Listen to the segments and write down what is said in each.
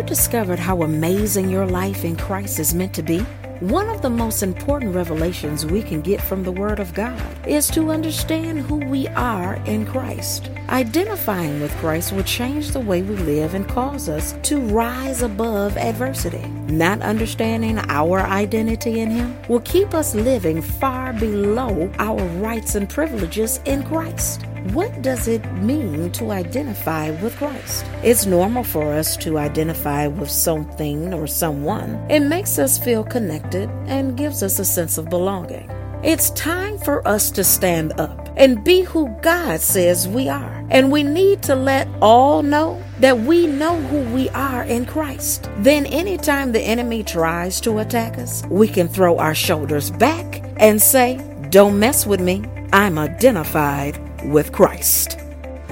you discovered how amazing your life in Christ is meant to be? One of the most important revelations we can get from the Word of God is to understand who we are in Christ. Identifying with Christ will change the way we live and cause us to rise above adversity. Not understanding our identity in Him will keep us living far below our rights and privileges in Christ. What does it mean to identify with Christ? It's normal for us to identify with something or someone. It makes us feel connected and gives us a sense of belonging. It's time for us to stand up and be who God says we are. And we need to let all know that we know who we are in Christ. Then, anytime the enemy tries to attack us, we can throw our shoulders back and say, Don't mess with me. I'm identified with Christ.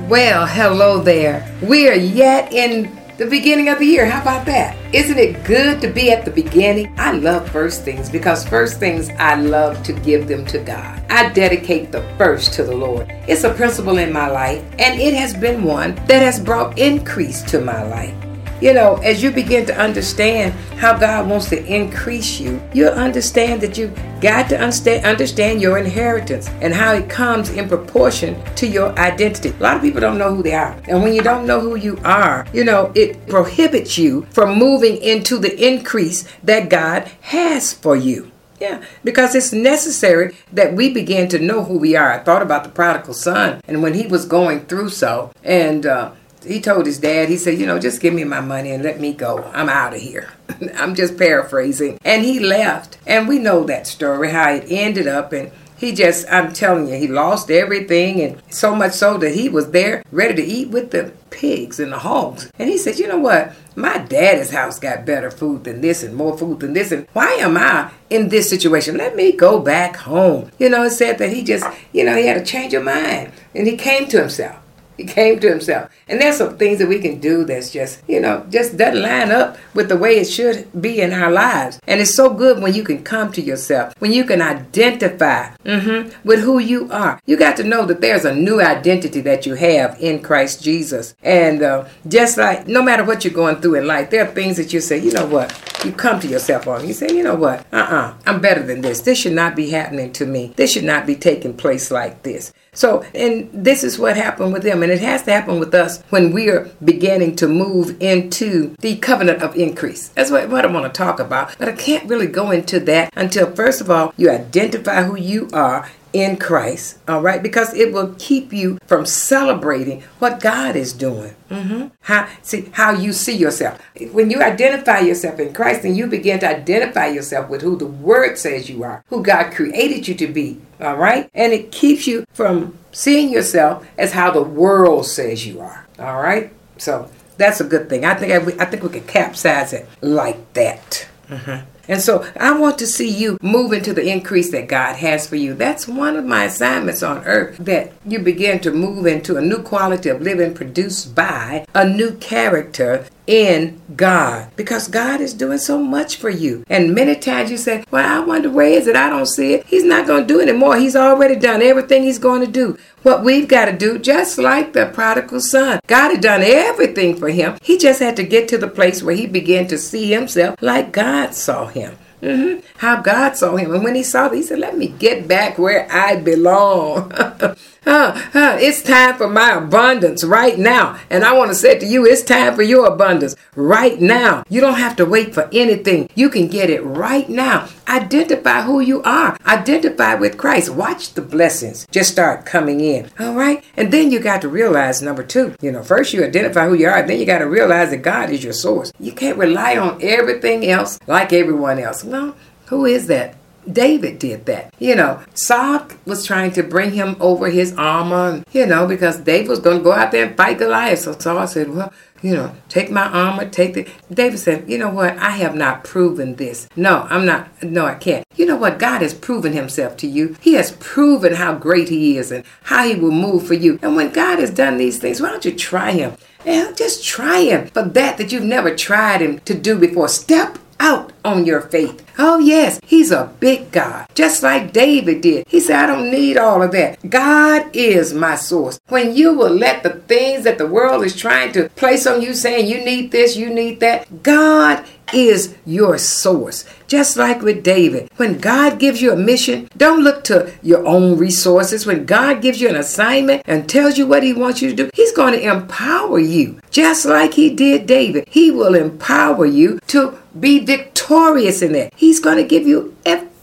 Well, hello there. We are yet in the beginning of the year. How about that? Isn't it good to be at the beginning? I love first things because first things I love to give them to God. I dedicate the first to the Lord. It's a principle in my life, and it has been one that has brought increase to my life. You know, as you begin to understand how God wants to increase you, you'll understand that you've got to understand, your inheritance and how it comes in proportion to your identity. A lot of people don't know who they are. And when you don't know who you are, you know, it prohibits you from moving into the increase that God has for you. Yeah, because it's necessary that we begin to know who we are. I thought about the prodigal son and when he was going through so, and uh, he told his dad, he said, you know, just give me my money and let me go. I'm out of here. I'm just paraphrasing. And he left. And we know that story, how it ended up. And he just, I'm telling you, he lost everything. And so much so that he was there ready to eat with the pigs and the hogs. And he said, you know what? My daddy's house got better food than this and more food than this. And why am I in this situation? Let me go back home. You know, it said that he just, you know, he had a change of mind and he came to himself. He came to himself. And there's some things that we can do that's just, you know, just doesn't line up with the way it should be in our lives. And it's so good when you can come to yourself, when you can identify mm-hmm, with who you are. You got to know that there's a new identity that you have in Christ Jesus. And uh, just like no matter what you're going through in life, there are things that you say, you know what, you come to yourself on. You say, you know what, uh uh-uh, uh, i am better than this. This should not be happening to me. This should not be taking place like this. So, and this is what happened with them. And it has to happen with us when we are beginning to move into the covenant of increase. That's what, what I want to talk about. But I can't really go into that until, first of all, you identify who you are in Christ, all right? Because it will keep you from celebrating what God is doing. Mm-hmm. How see how you see yourself when you identify yourself in Christ, and you begin to identify yourself with who the Word says you are, who God created you to be. All right, and it keeps you from seeing yourself as how the world says you are. All right, so that's a good thing. I think I, I think we can capsize it like that. Mm-hmm. And so I want to see you move into the increase that God has for you. That's one of my assignments on earth that you begin to move into a new quality of living produced by a new character in God because God is doing so much for you. And many times you say, Well, I wonder where is it? I don't see it. He's not going to do anymore. He's already done everything he's going to do. What we've got to do, just like the prodigal son, God had done everything for him. He just had to get to the place where he began to see himself like God saw him. Mm-hmm. How God saw him. And when he saw, that, he said, Let me get back where I belong. Huh, huh, it's time for my abundance right now. And I want to say to you, it's time for your abundance right now. You don't have to wait for anything. You can get it right now. Identify who you are. Identify with Christ. Watch the blessings just start coming in. All right? And then you got to realize number two, you know, first you identify who you are, then you got to realize that God is your source. You can't rely on everything else like everyone else. Well, who is that? David did that. You know, Saul was trying to bring him over his armor, you know, because David was going to go out there and fight Goliath. So Saul said, Well, you know, take my armor, take the. David said, You know what? I have not proven this. No, I'm not. No, I can't. You know what? God has proven himself to you. He has proven how great he is and how he will move for you. And when God has done these things, why don't you try him? And just try him for that that you've never tried him to do before. Step out on your faith. Oh, yes, he's a big God, just like David did. He said, I don't need all of that. God is my source. When you will let the things that the world is trying to place on you, saying you need this, you need that, God is your source. Just like with David, when God gives you a mission, don't look to your own resources. When God gives you an assignment and tells you what He wants you to do, He's going to empower you. Just like He did David, He will empower you to be victorious in that. He's going to give you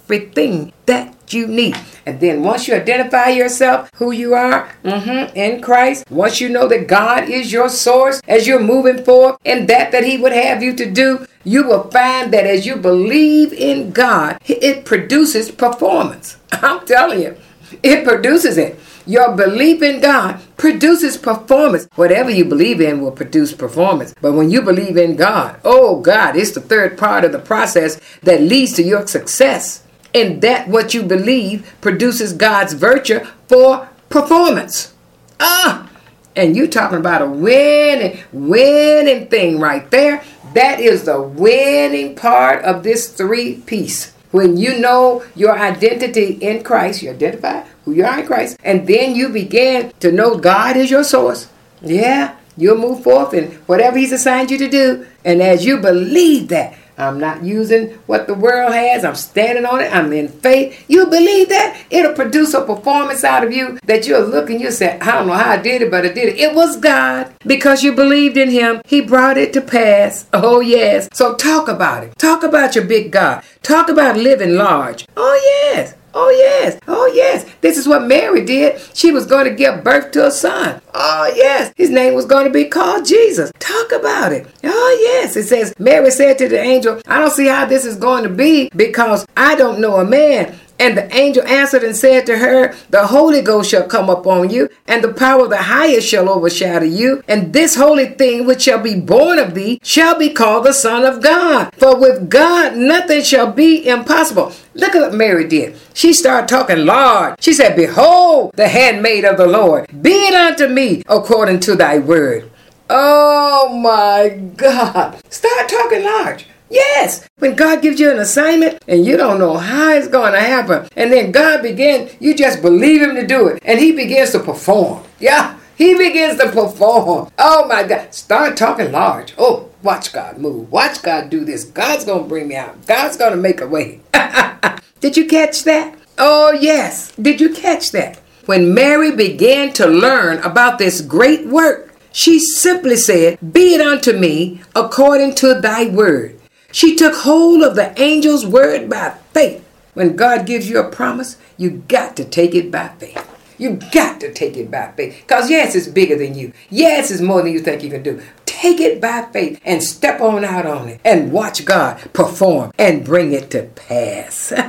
everything that you need. And then once you identify yourself, who you are mm-hmm, in Christ, once you know that God is your source as you're moving forward and that that He would have you to do, you will find that as you believe in God, it produces performance. I'm telling you, it produces it. Your belief in God produces performance. Whatever you believe in will produce performance. But when you believe in God, oh God, it's the third part of the process that leads to your success. And that what you believe produces God's virtue for performance. Ah, and you talking about a winning, winning thing right there. That is the winning part of this three piece. When you know your identity in Christ, you identify who you are in Christ, and then you begin to know God is your source. Yeah, you'll move forth in whatever He's assigned you to do. And as you believe that, I'm not using what the world has. I'm standing on it. I'm in faith. You believe that? It'll produce a performance out of you that you're looking, and you say, I don't know how I did it, but I did it. It was God. Because you believed in Him, He brought it to pass. Oh, yes. So talk about it. Talk about your big God. Talk about living large. Oh, yes. Oh, yes. Oh, yes. This is what Mary did. She was going to give birth to a son. Oh, yes. His name was going to be called Jesus. Talk about it. Oh, yes. It says, Mary said to the angel, I don't see how this is going to be because I don't know a man. And the angel answered and said to her, The Holy Ghost shall come upon you, and the power of the highest shall overshadow you. And this holy thing which shall be born of thee shall be called the Son of God. For with God nothing shall be impossible. Look at what Mary did. She started talking large. She said, Behold, the handmaid of the Lord, be it unto me according to thy word. Oh my God. Start talking large. Yes, when God gives you an assignment and you don't know how it's going to happen, and then God begins, you just believe Him to do it, and He begins to perform. Yeah, He begins to perform. Oh my God, start talking large. Oh, watch God move. Watch God do this. God's going to bring me out. God's going to make a way. Did you catch that? Oh, yes. Did you catch that? When Mary began to learn about this great work, she simply said, Be it unto me according to thy word. She took hold of the angel's word by faith. When God gives you a promise, you got to take it by faith. You got to take it by faith. Because yes, it's bigger than you. Yes, it's more than you think you can do. Take it by faith and step on out on it and watch God perform and bring it to pass.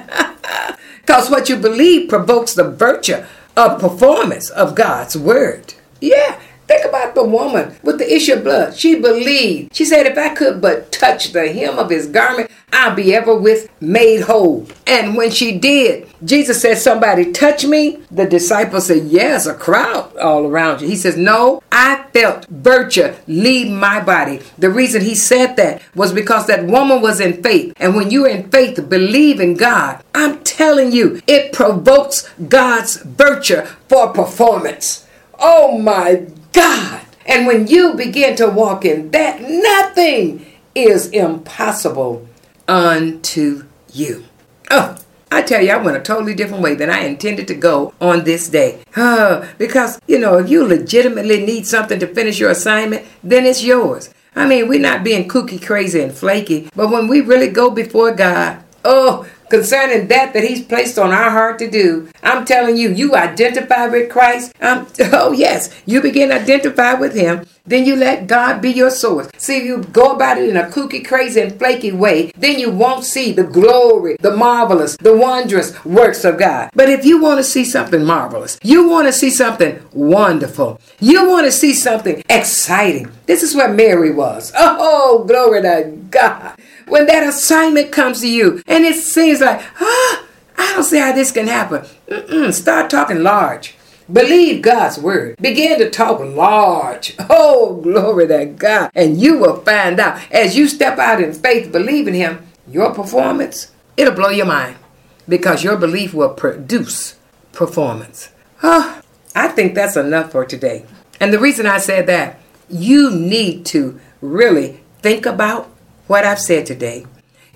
Because what you believe provokes the virtue of performance of God's word. Yeah, Think about the woman with the issue of blood. She believed. She said, If I could but touch the hem of his garment, I'll be ever with made whole. And when she did, Jesus said, Somebody touch me. The disciples said, Yes, a crowd all around you. He says, No, I felt virtue leave my body. The reason he said that was because that woman was in faith. And when you're in faith, believe in God, I'm telling you, it provokes God's virtue for performance. Oh my God. And when you begin to walk in that, nothing is impossible unto you. Oh, I tell you, I went a totally different way than I intended to go on this day. Oh, because, you know, if you legitimately need something to finish your assignment, then it's yours. I mean, we're not being kooky, crazy, and flaky, but when we really go before God, oh, concerning that that he's placed on our heart to do. I'm telling you, you identify with Christ. Um, oh yes, you begin to identify with him. Then you let God be your source. See, if you go about it in a kooky, crazy, and flaky way, then you won't see the glory, the marvelous, the wondrous works of God. But if you want to see something marvelous, you want to see something wonderful, you want to see something exciting. This is where Mary was. Oh, glory to God when that assignment comes to you and it seems like, ah, I don't see how this can happen. Mm-mm, start talking large. Believe God's word. Begin to talk large. Oh, glory to God. And you will find out as you step out in faith, believing Him, your performance, it'll blow your mind because your belief will produce performance. Oh, I think that's enough for today. And the reason I said that, you need to really think about what I've said today.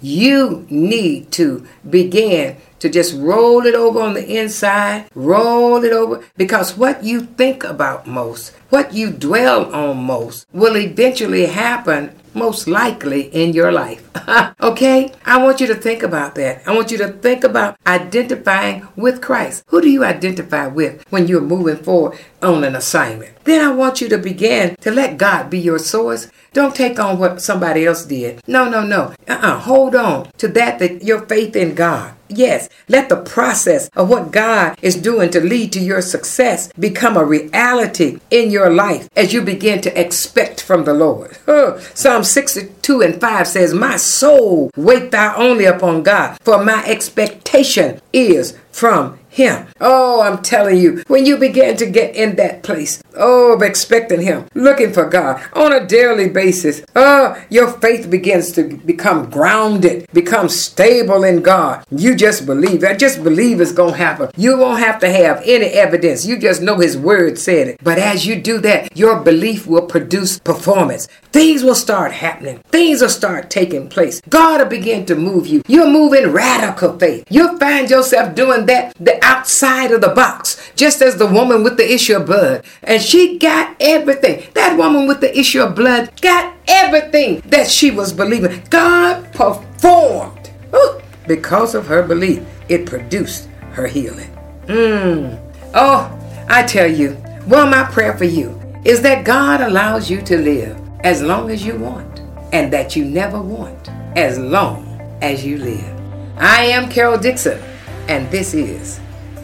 You need to begin to just roll it over on the inside, roll it over, because what you think about most, what you dwell on most, will eventually happen most likely in your life. okay? I want you to think about that. I want you to think about identifying with Christ. Who do you identify with when you're moving forward on an assignment? Then I want you to begin to let God be your source. Don't take on what somebody else did. No, no, no. Uh-uh. Hold on to that that your faith in God. Yes, let the process of what God is doing to lead to your success become a reality in your life as you begin to expect from the Lord. Psalm 62 and 5 says, My soul, wait thou only upon God, for my expectation is from him. Oh, I'm telling you, when you begin to get in that place, oh, of expecting Him, looking for God on a daily basis, oh, your faith begins to become grounded, become stable in God. You just believe. I just believe it's going to happen. You won't have to have any evidence. You just know His Word said it. But as you do that, your belief will produce performance. Things will start happening. Things will start taking place. God will begin to move you. You'll move in radical faith. You'll find yourself doing that. The outside of the box, just as the woman with the issue of blood. And she got everything. That woman with the issue of blood got everything that she was believing. God performed. Ooh, because of her belief, it produced her healing. Mm. Oh, I tell you, well, my prayer for you is that God allows you to live as long as you want and that you never want as long as you live. I am Carol Dixon, and this is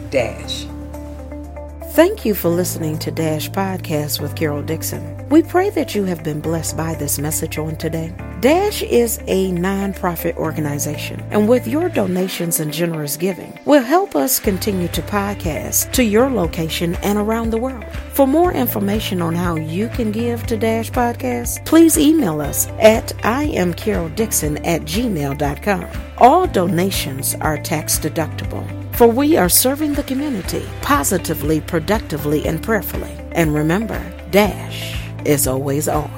Dash. Thank you for listening to Dash Podcast with Carol Dixon. We pray that you have been blessed by this message on today. Dash is a nonprofit organization, and with your donations and generous giving, will help us continue to podcast to your location and around the world. For more information on how you can give to Dash Podcast, please email us at iamcaroldixon at gmail.com. All donations are tax deductible. For we are serving the community positively, productively, and prayerfully. And remember, Dash is always on.